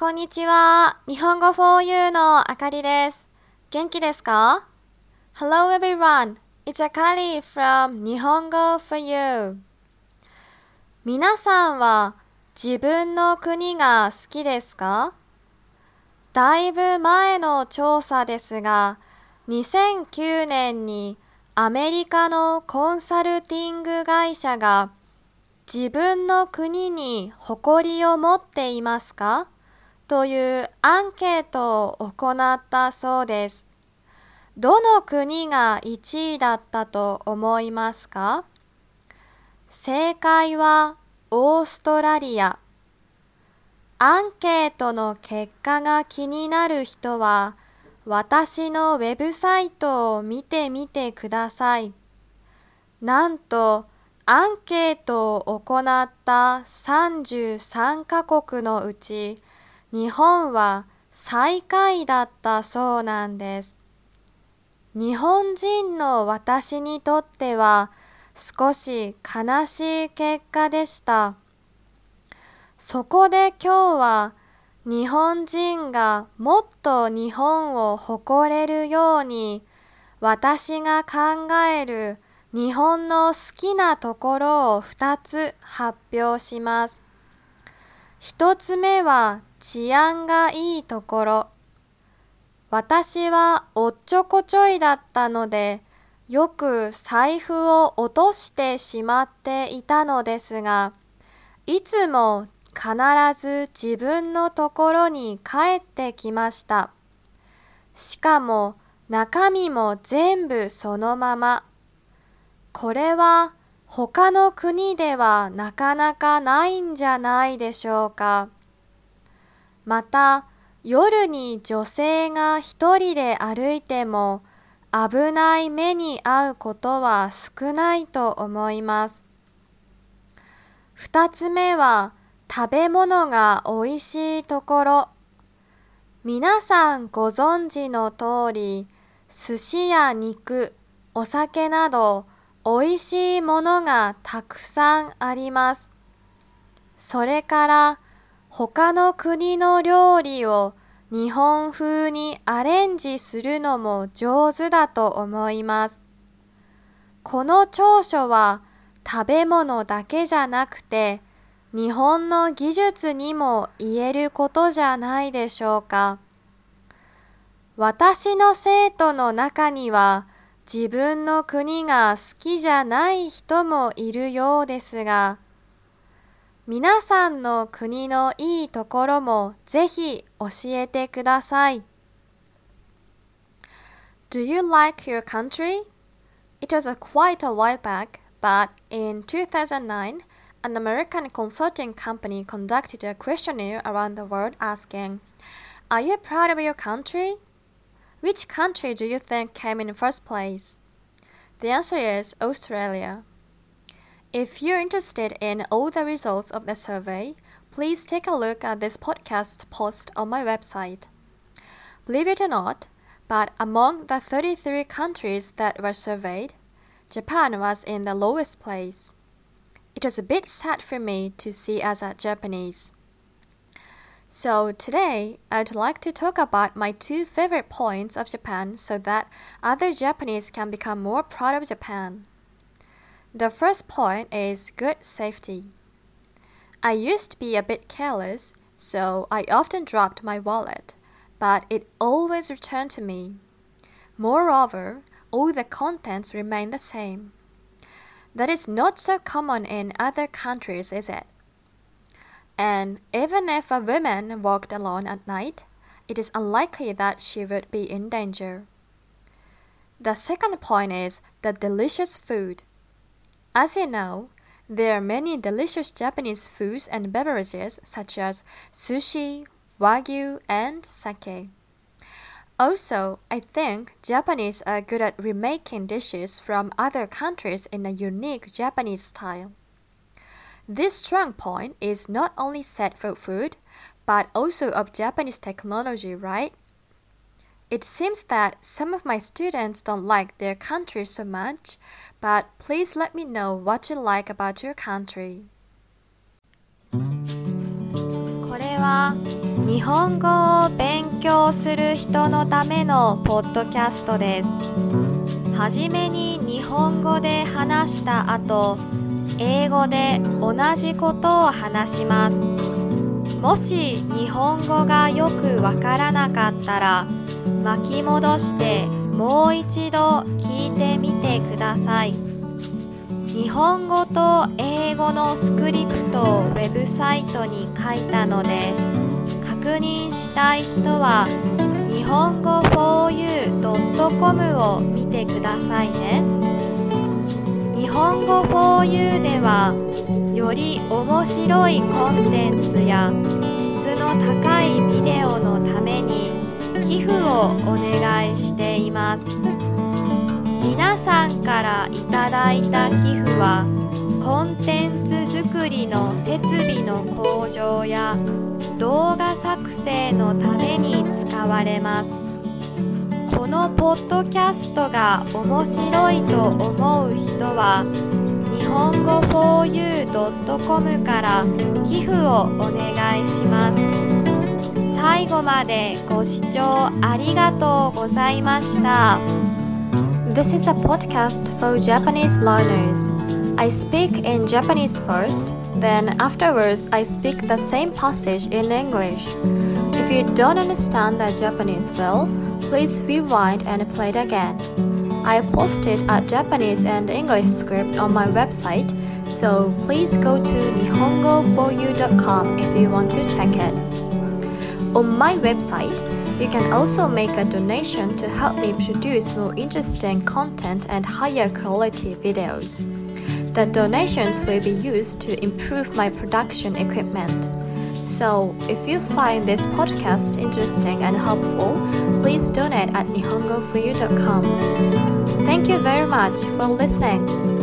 こんにちは。日本語 4U のあかりです。元気ですか ?Hello everyone. It's Akari from 日本語 4U。皆さんは自分の国が好きですか？だいぶ前の調査ですが、2009年にアメリカのコンサルティング会社が自分の国に誇りを持っていますか？というアンケートを行ったそうです。どの国が1位だったと思いますか？正解はオーストラリア。アンケートの結果が気になる人は私のウェブサイトを見てみてください。なんとアンケートを行った33カ国のうち日本は最下位だったそうなんです。日本人の私にとっては少し悲しい結果でした。そこで今日は日本人がもっと日本を誇れるように私が考える日本の好きなところを2つ発表します。1つ目は治安がいいところ。私はおっちょこちょいだったので、よく財布を落としてしまっていたのですが、いつも必ず自分のところに帰ってきました。しかも中身も全部そのまま。これは他の国ではなかなかないんじゃないでしょうか。また夜に女性が一人で歩いても危ない目に遭うことは少ないと思います。二つ目は食べ物が美味しいところ。皆さんご存知の通り、寿司や肉、お酒など美味しいものがたくさんあります。それから他の国の料理を日本風にアレンジするのも上手だと思います。この長所は食べ物だけじゃなくて日本の技術にも言えることじゃないでしょうか。私の生徒の中には自分の国が好きじゃない人もいるようですが、皆さんの国のいいところもぜひ教えてください。Do you like your country? It was a quite a while back, but in 2009, an American consulting company conducted a questionnaire around the world asking, Are you proud of your country? Which country do you think came in first place? The answer is Australia. If you're interested in all the results of the survey, please take a look at this podcast post on my website. Believe it or not, but among the 33 countries that were surveyed, Japan was in the lowest place. It was a bit sad for me to see as a Japanese. So today, I'd like to talk about my two favorite points of Japan so that other Japanese can become more proud of Japan. The first point is good safety. I used to be a bit careless, so I often dropped my wallet, but it always returned to me. Moreover, all the contents remain the same. That is not so common in other countries, is it? And even if a woman walked alone at night, it is unlikely that she would be in danger. The second point is the delicious food. As you know, there are many delicious Japanese foods and beverages such as sushi, wagyu, and sake. Also, I think Japanese are good at remaking dishes from other countries in a unique Japanese style. This strong point is not only set for food, but also of Japanese technology, right? It seems that some of my students don't like their country so much, but please let me know what you like about your country. これは日本語を勉強する人のためのポッドキャストですはじめに日本語で話した後英語で同じことを話しますもし日本語がよくわからなかったら巻き戻してもう一度聞いてみてください。日本語と英語のスクリプトをウェブサイトに書いたので確認したい人は日本語 4u.com を見てくださいね。日本語 4u ではより面白いコンテンツや質の高いビデオのために寄付をお願いしています。皆さんからいただいた寄付はコンテンツ作りの設備の向上や動画作成のために使われます。このポッドキャストが面白いと思う人は日本語 4u.com から寄付をお願いします。最後までご視聴ありがとうございました This is a podcast for Japanese learners. I speak in Japanese first, then afterwards I speak the same passage in English. If you don't understand the Japanese well, please rewind and play it again. I posted a Japanese and English script on my website, so please go to nihongo4u.com if you want to check it. On my website, you can also make a donation to help me produce more interesting content and higher quality videos. The donations will be used to improve my production equipment. So, if you find this podcast interesting and helpful, please donate at nihongofuyu.com. Thank you very much for listening.